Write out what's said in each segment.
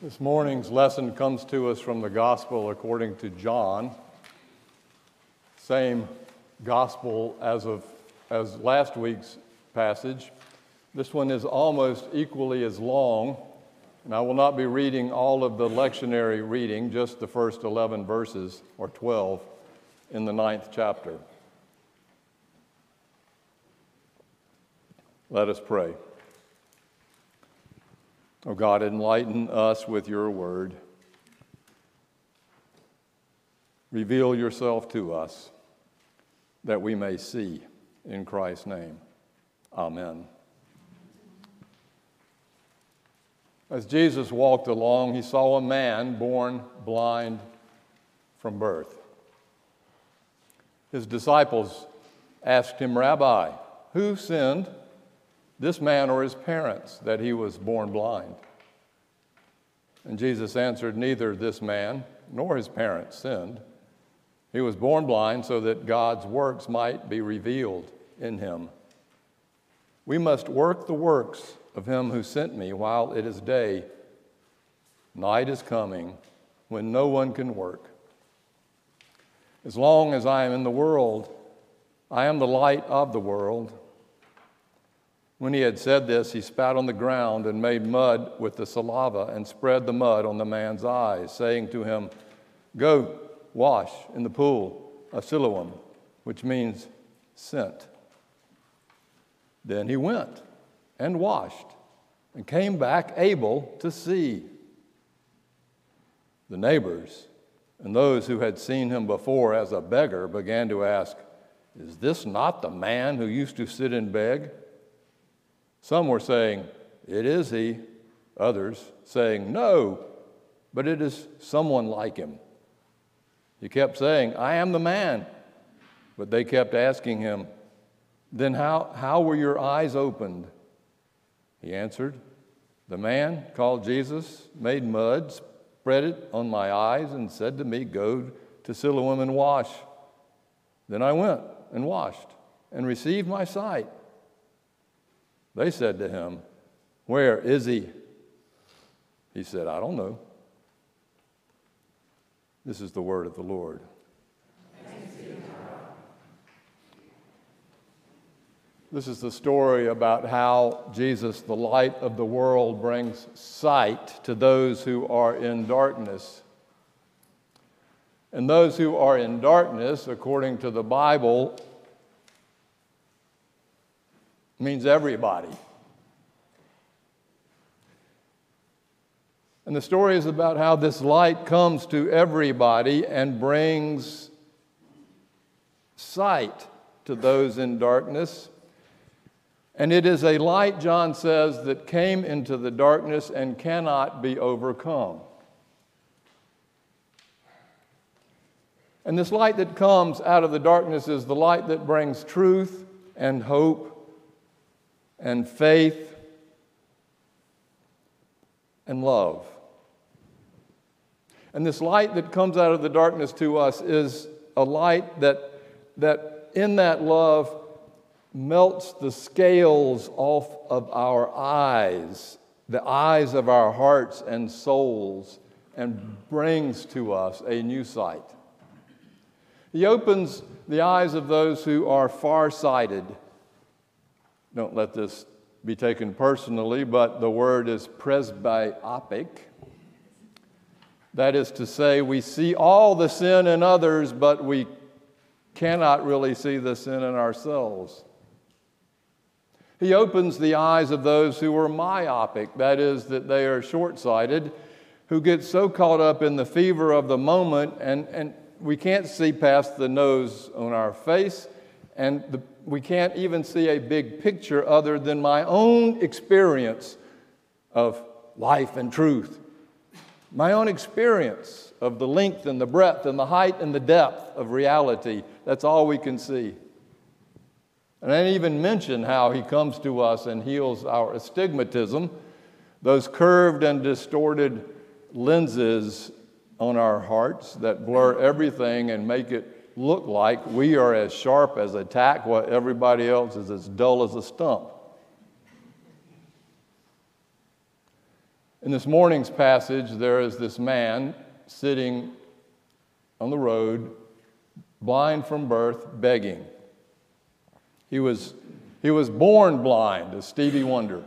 This morning's lesson comes to us from the Gospel according to John. Same Gospel as of as last week's passage. This one is almost equally as long, and I will not be reading all of the lectionary reading, just the first 11 verses or 12 in the ninth chapter. Let us pray. Oh God, enlighten us with your word. Reveal yourself to us that we may see in Christ's name. Amen. As Jesus walked along, he saw a man born blind from birth. His disciples asked him, Rabbi, who sinned? This man or his parents that he was born blind? And Jesus answered, Neither this man nor his parents sinned. He was born blind so that God's works might be revealed in him. We must work the works of him who sent me while it is day. Night is coming when no one can work. As long as I am in the world, I am the light of the world. When he had said this, he spat on the ground and made mud with the saliva and spread the mud on the man's eyes, saying to him, Go wash in the pool of Siloam, which means sent. Then he went and washed and came back able to see. The neighbors and those who had seen him before as a beggar began to ask, Is this not the man who used to sit and beg? Some were saying, It is he. Others saying, No, but it is someone like him. He kept saying, I am the man. But they kept asking him, Then how, how were your eyes opened? He answered, The man called Jesus made mud, spread it on my eyes, and said to me, Go to Siloam and wash. Then I went and washed and received my sight. They said to him, Where is he? He said, I don't know. This is the word of the Lord. This is the story about how Jesus, the light of the world, brings sight to those who are in darkness. And those who are in darkness, according to the Bible, means everybody. And the story is about how this light comes to everybody and brings sight to those in darkness. And it is a light, John says, that came into the darkness and cannot be overcome. And this light that comes out of the darkness is the light that brings truth and hope and faith and love. And this light that comes out of the darkness to us is a light that, that in that love melts the scales off of our eyes, the eyes of our hearts and souls, and brings to us a new sight. He opens the eyes of those who are far-sighted don't let this be taken personally, but the word is presbyopic. That is to say, we see all the sin in others, but we cannot really see the sin in ourselves. He opens the eyes of those who are myopic, that is, that they are short sighted, who get so caught up in the fever of the moment, and, and we can't see past the nose on our face, and the we can't even see a big picture other than my own experience of life and truth. My own experience of the length and the breadth and the height and the depth of reality. That's all we can see. And I didn't even mention how he comes to us and heals our astigmatism, those curved and distorted lenses on our hearts that blur everything and make it look like we are as sharp as a tack while everybody else is as dull as a stump. In this morning's passage, there is this man sitting on the road, blind from birth, begging. He was, he was born blind, as Stevie Wonder.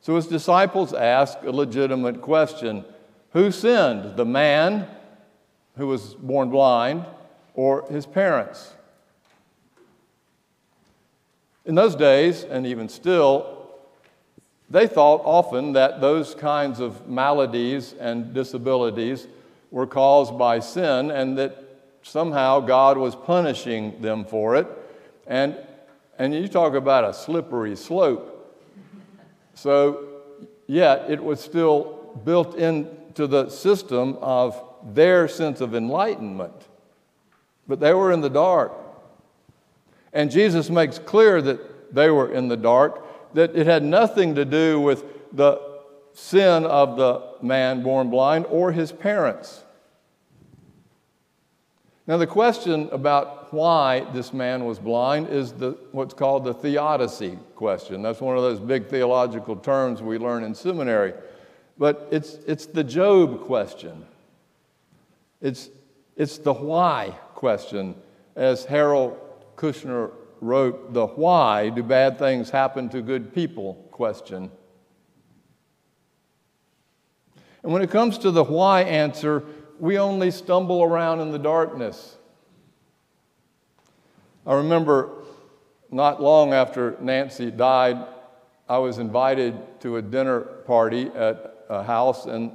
So his disciples ask a legitimate question Who sinned, the man who was born blind or his parents? In those days, and even still, they thought often that those kinds of maladies and disabilities were caused by sin and that somehow God was punishing them for it. And, and you talk about a slippery slope. So, yet, it was still built into the system of their sense of enlightenment. But they were in the dark. And Jesus makes clear that they were in the dark, that it had nothing to do with the sin of the man born blind or his parents. Now, the question about why this man was blind is the, what's called the theodicy question. That's one of those big theological terms we learn in seminary. But it's, it's the Job question. It's, it's the why question, as Harold Kushner wrote, the why do bad things happen to good people question. And when it comes to the why answer, we only stumble around in the darkness. I remember not long after Nancy died, I was invited to a dinner party at a house, and,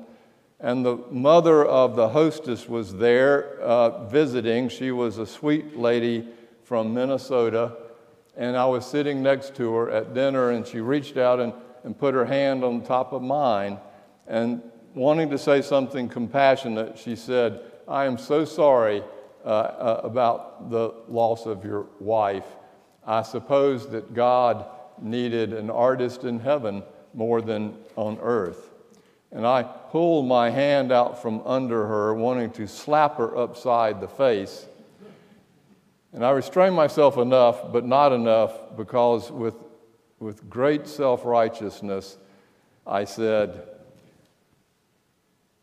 and the mother of the hostess was there uh, visiting. She was a sweet lady from Minnesota, and I was sitting next to her at dinner, and she reached out and, and put her hand on top of mine. And wanting to say something compassionate, she said, I am so sorry uh, uh, about the loss of your wife. I suppose that God needed an artist in heaven more than on earth. And I pulled my hand out from under her, wanting to slap her upside the face. And I restrained myself enough, but not enough, because with, with great self righteousness, I said,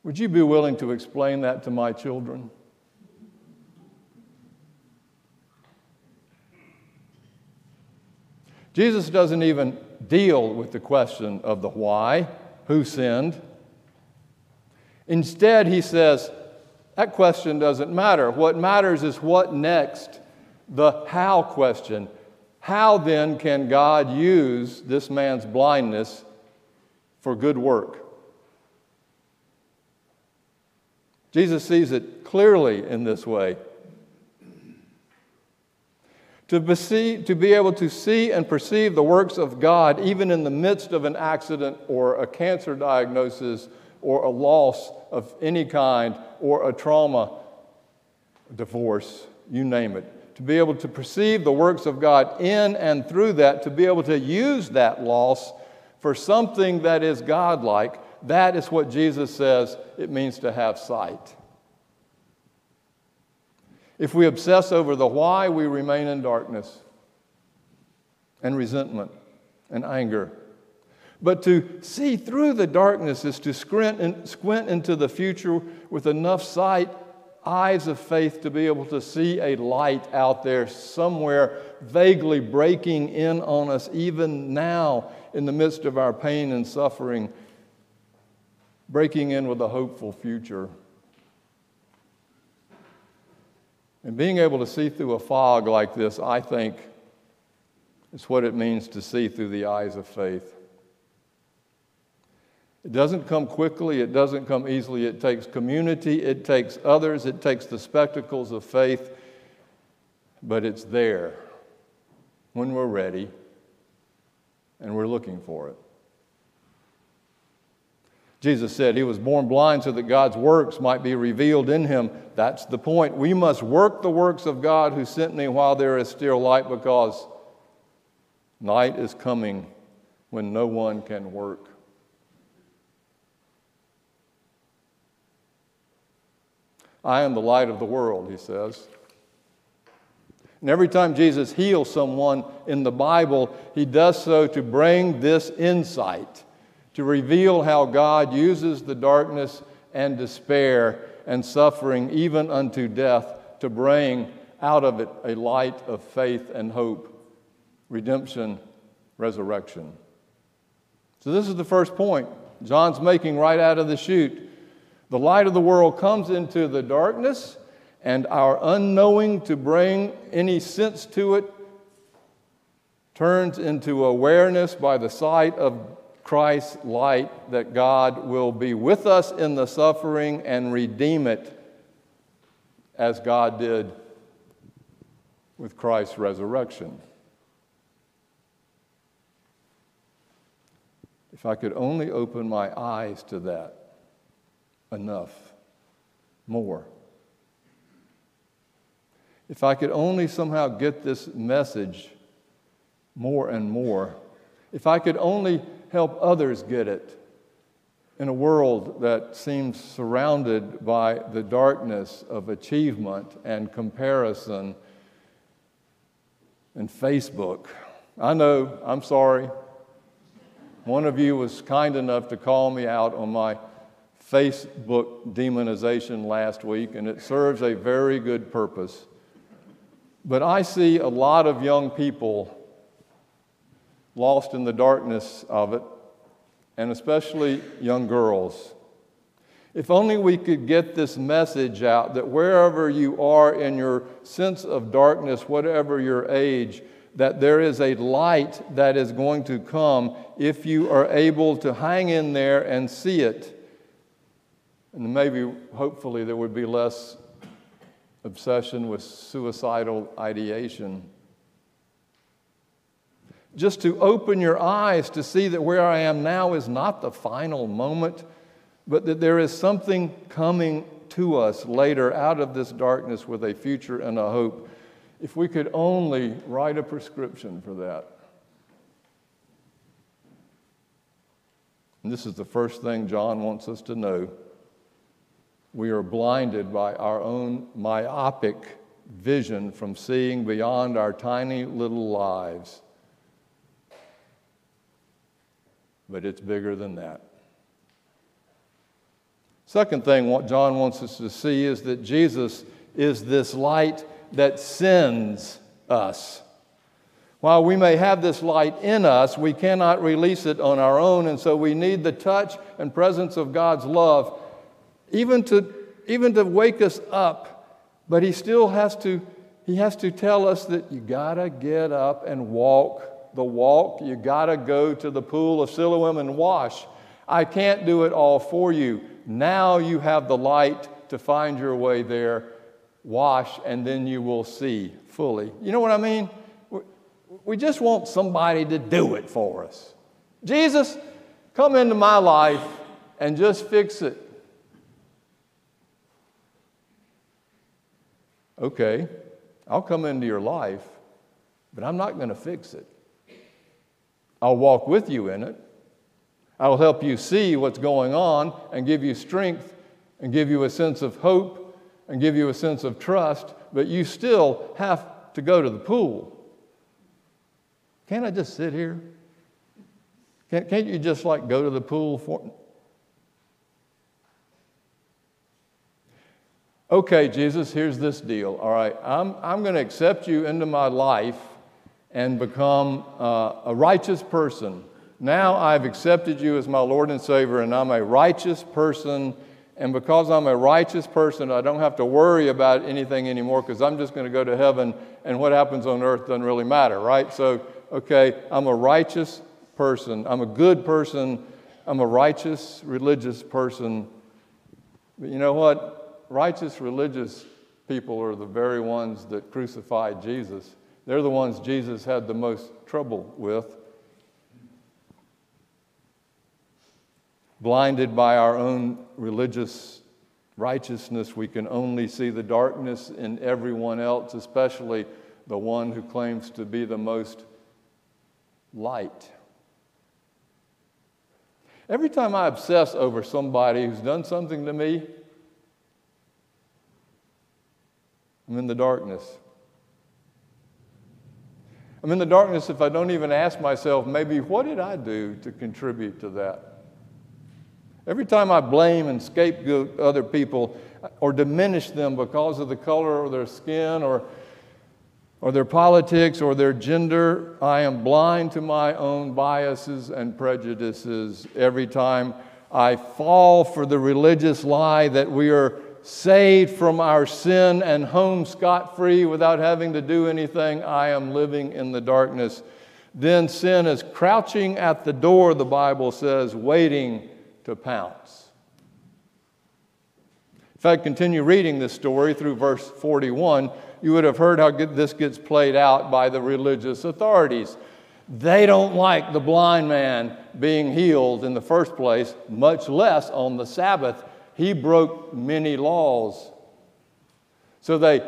Would you be willing to explain that to my children? Jesus doesn't even deal with the question of the why, who sinned. Instead, he says, that question doesn't matter. What matters is what next the how question. How then can God use this man's blindness for good work? Jesus sees it clearly in this way. To be, to be able to see and perceive the works of God, even in the midst of an accident or a cancer diagnosis or a loss of any kind or a trauma, divorce, you name it to be able to perceive the works of God in and through that, to be able to use that loss for something that is godlike, that is what Jesus says it means to have sight. If we obsess over the why, we remain in darkness and resentment and anger. But to see through the darkness is to squint, into the future with enough sight eyes of faith to be able to see a light out there somewhere vaguely breaking in on us, even now in the midst of our pain and suffering, breaking in with a hopeful future. And being able to see through a fog like this, I think, is what it means to see through the eyes of faith. It doesn't come quickly, it doesn't come easily. It takes community, it takes others, it takes the spectacles of faith, but it's there when we're ready and we're looking for it. Jesus said he was born blind so that God's works might be revealed in him. That's the point. We must work the works of God who sent me while there is still light because night is coming when no one can work. I am the light of the world, he says. And every time Jesus heals someone in the Bible, he does so to bring this insight, to reveal how God uses the darkness and despair and suffering, even unto death, to bring out of it a light of faith and hope, redemption, resurrection. So, this is the first point John's making right out of the chute. The light of the world comes into the darkness, and our unknowing to bring any sense to it turns into awareness by the sight of Christ's light that God will be with us in the suffering and redeem it as God did with Christ's resurrection. If I could only open my eyes to that enough, more. If I could only somehow get this message more and more, if I could only help others get it in a world that seems surrounded by the darkness of achievement and comparison and Facebook. I know, I'm sorry. One of you was kind enough to call me out on my Facebook demonization last week, and it serves a very good purpose. But I see a lot of young people lost in the darkness of it, and especially young girls. If only we could get this message out that wherever you are in your sense of darkness, whatever your age, that there is a light that is going to come if you are able to hang in there and see it. And maybe, hopefully, there would be less obsession with suicidal ideation just to open your eyes to see that where I am now is not the final moment, but that there is something coming to us later out of this darkness with a future and a hope. If we could only write a prescription for that. And this is the first thing John wants us to know. We are blinded by our own myopic vision from seeing beyond our tiny little lives but it's bigger than that. Second thing, what John wants us to see is that Jesus is this light that sends us. While we may have this light in us, we cannot release it on our own, and so we need the touch and presence of God's love, even to, even to wake us up. But He still has to, He has to tell us that you gotta get up and walk the walk. You got to go to the pool of Siloam and wash. I can't do it all for you. Now you have the light to find your way there. Wash, and then you will see fully. You know what I mean? We just want somebody to do it for us. Jesus, come into my life and just fix it. Okay, I'll come into your life, but I'm not going to fix it. I'll walk with you in it. I'll help you see what's going on and give you strength and give you a sense of hope and give you a sense of trust, but you still have to go to the pool. Can't I just sit here? Can't, can't you just like go to the pool for? Okay, Jesus, here's this deal. All right, I'm, I'm going to accept you into my life and become uh, a righteous person. Now I've accepted you as my Lord and Savior, and I'm a righteous person. And because I'm a righteous person, I don't have to worry about anything anymore because I'm just going to go to heaven, and what happens on earth doesn't really matter, right? So, okay, I'm a righteous person. I'm a good person. I'm a righteous, religious person. But you know what? Righteous, religious people are the very ones that crucified Jesus. They're the ones Jesus had the most trouble with. Blinded by our own religious righteousness, we can only see the darkness in everyone else, especially the one who claims to be the most light. Every time I obsess over somebody who's done something to me, I'm in the darkness. I'm in the darkness if I don't even ask myself, maybe, what did I do to contribute to that? Every time I blame and scapegoat other people or diminish them because of the color of their skin or, or their politics or their gender, I am blind to my own biases and prejudices. Every time I fall for the religious lie that we are saved from our sin and home scot free without having to do anything, I am living in the darkness. Then sin is crouching at the door, the Bible says, waiting to pounce. If I continue reading this story through verse 41, you would have heard how this gets played out by the religious authorities. They don't like the blind man being healed in the first place, much less on the Sabbath he broke many laws. So they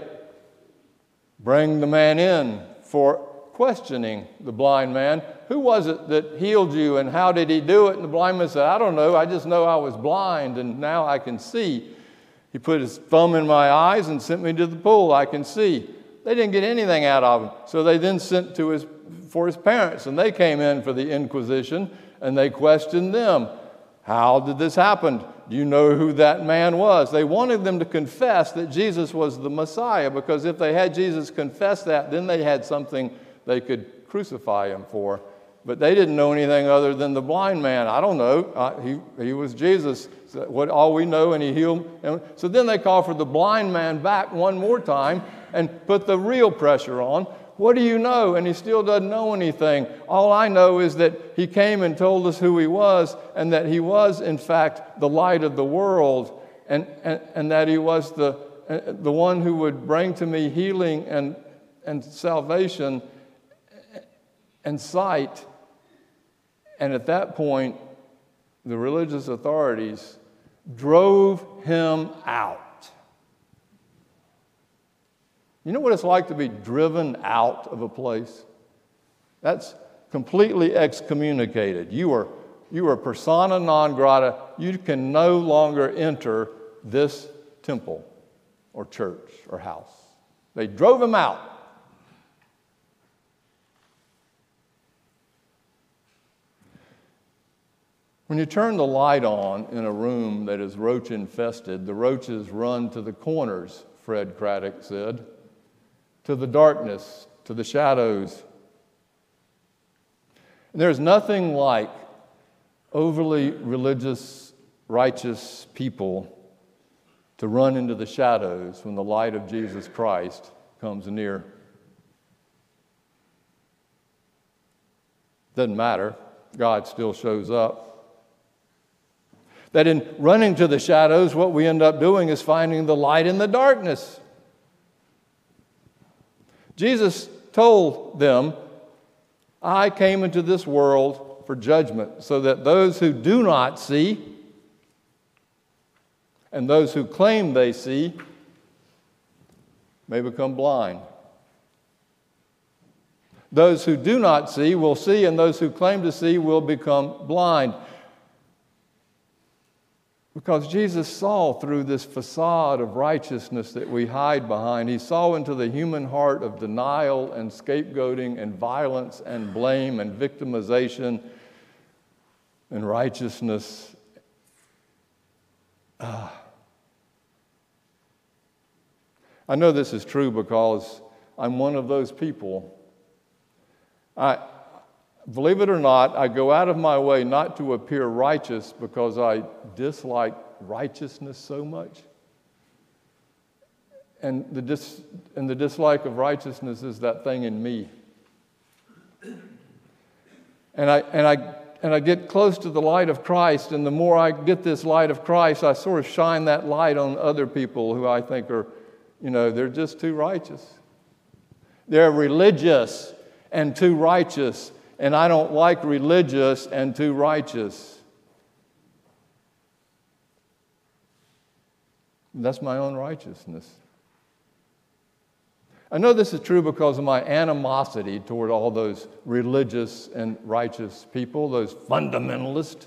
bring the man in for questioning the blind man. Who was it that healed you and how did he do it? And the blind man said, I don't know. I just know I was blind and now I can see. He put his thumb in my eyes and sent me to the pool. I can see. They didn't get anything out of him. So they then sent to his, for his parents and they came in for the inquisition and they questioned them. How did this happen? Do you know who that man was? They wanted them to confess that Jesus was the Messiah because if they had Jesus confess that, then they had something they could crucify him for. But they didn't know anything other than the blind man. I don't know. Uh, he, he was Jesus. So what all we know, and he healed. Him. So then they call for the blind man back one more time and put the real pressure on. What do you know? And he still doesn't know anything. All I know is that he came and told us who he was, and that he was, in fact, the light of the world, and, and, and that he was the, uh, the one who would bring to me healing and, and salvation and sight. And at that point, the religious authorities drove him out. You know what it's like to be driven out of a place? That's completely excommunicated. You are, you are persona non grata. You can no longer enter this temple or church or house. They drove him out. When you turn the light on in a room that is roach infested, the roaches run to the corners, Fred Craddock said to the darkness, to the shadows. And there's nothing like overly religious, righteous people to run into the shadows when the light of Jesus Christ comes near. Doesn't matter, God still shows up. That in running to the shadows, what we end up doing is finding the light in the darkness. Jesus told them, I came into this world for judgment, so that those who do not see and those who claim they see may become blind. Those who do not see will see, and those who claim to see will become blind. Because Jesus saw through this facade of righteousness that we hide behind. He saw into the human heart of denial and scapegoating and violence and blame and victimization and righteousness. Ah. I know this is true because I'm one of those people. I, believe it or not, I go out of my way not to appear righteous because I dislike righteousness so much. And the, dis- and the dislike of righteousness is that thing in me. And I, and, I, and I get close to the light of Christ, and the more I get this light of Christ, I sort of shine that light on other people who I think are, you know, they're just too righteous. They're religious and too righteous and I don't like religious and too righteous. That's my own righteousness. I know this is true because of my animosity toward all those religious and righteous people, those fundamentalists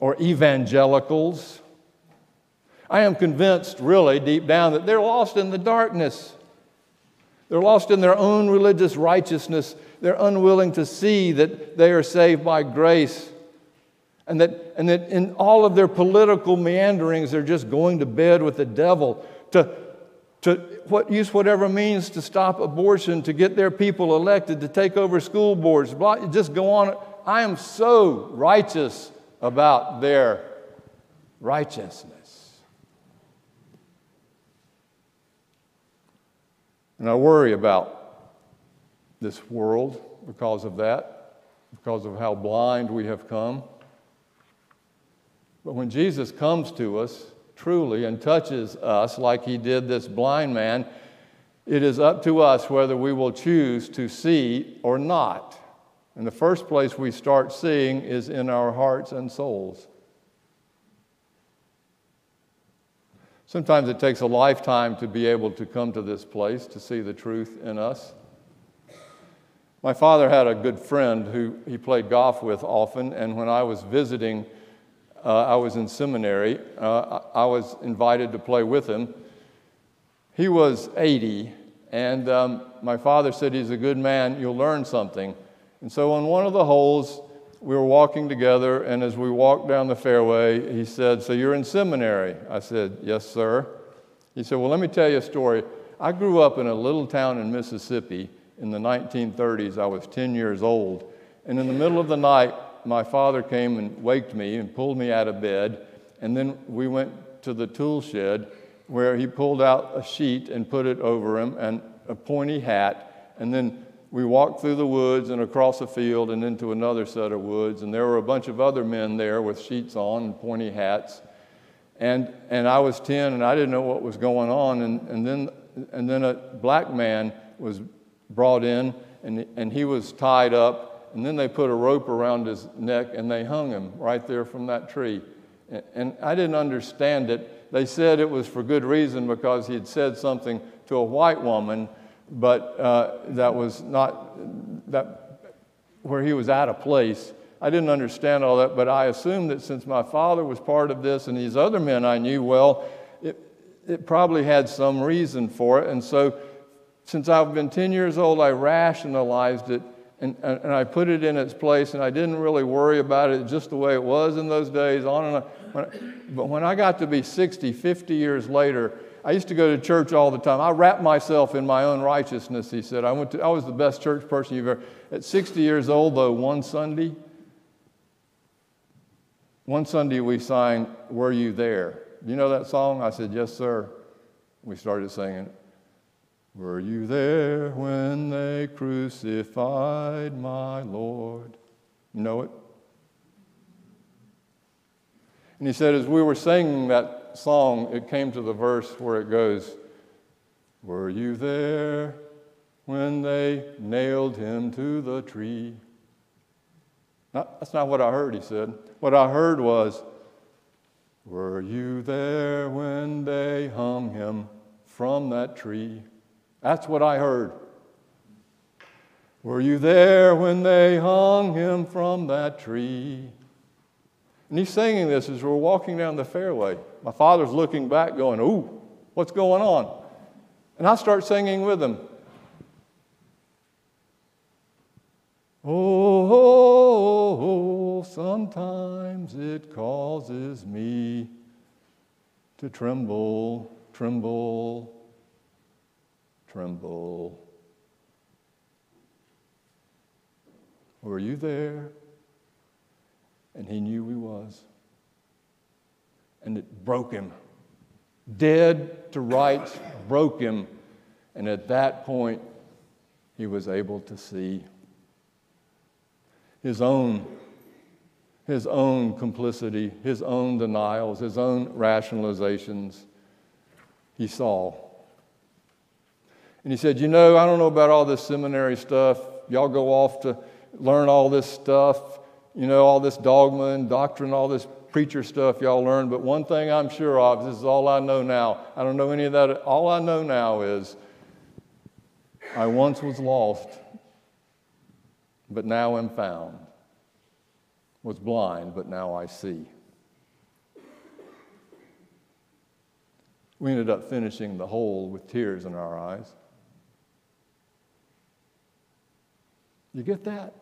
or evangelicals. I am convinced, really, deep down, that they're lost in the darkness. They're lost in their own religious righteousness they're unwilling to see that they are saved by grace. And that, and that in all of their political meanderings, they're just going to bed with the devil to, to what, use whatever means to stop abortion, to get their people elected, to take over school boards, blah, just go on. I am so righteous about their righteousness. And I worry about this world because of that, because of how blind we have come. But when Jesus comes to us truly and touches us like he did this blind man, it is up to us whether we will choose to see or not. And the first place we start seeing is in our hearts and souls. Sometimes it takes a lifetime to be able to come to this place to see the truth in us. My father had a good friend who he played golf with often, and when I was visiting, uh, I was in seminary. Uh, I was invited to play with him. He was 80, and um, my father said, He's a good man, you'll learn something. And so on one of the holes, we were walking together, and as we walked down the fairway, he said, So you're in seminary? I said, Yes, sir. He said, Well, let me tell you a story. I grew up in a little town in Mississippi in the 1930s. I was 10 years old. And in the middle of the night, my father came and waked me and pulled me out of bed. And then we went to the tool shed where he pulled out a sheet and put it over him and a pointy hat. And then we walked through the woods and across a field and into another set of woods. And there were a bunch of other men there with sheets on and pointy hats. And, and I was 10 and I didn't know what was going on. And, and, then, and then a black man was brought in and, and he was tied up and then they put a rope around his neck and they hung him right there from that tree. And I didn't understand it. They said it was for good reason because he had said something to a white woman, but uh, that was not that where he was out of place. I didn't understand all that, but I assumed that since my father was part of this and these other men I knew well, it, it probably had some reason for it. And so, since I've been 10 years old, I rationalized it and, and I put it in its place, and I didn't really worry about it just the way it was in those days, on and on. When, but when I got to be 60, 50 years later, I used to go to church all the time. I wrapped myself in my own righteousness, he said. I, went to, I was the best church person you've ever. At 60 years old, though, one Sunday, one Sunday we sang, Were You There? Do you know that song? I said, Yes, sir. We started singing were you there when they crucified my Lord? You know it? And he said, as we were singing that song, it came to the verse where it goes, Were you there when they nailed him to the tree? Not, that's not what I heard, he said. What I heard was, Were you there when they hung him from that tree? That's what I heard. Were you there when they hung him from that tree? And he's singing this as we're walking down the fairway. My father's looking back, going, Ooh, what's going on? And I start singing with him. Oh, oh, oh, sometimes it causes me to tremble, tremble, tremble. Were you there? And he knew he was. And it broke him. Dead to rights, broke him. And at that point, he was able to see his own, his own complicity, his own denials, his own rationalizations. He saw. And he said, You know, I don't know about all this seminary stuff. Y'all go off to learn all this stuff, you know, all this dogma and doctrine, all this preacher stuff y'all learn. But one thing I'm sure of, this is all I know now. I don't know any of that. All I know now is I once was lost, but now am found. Was blind, but now I see. We ended up finishing the hole with tears in our eyes. You get that?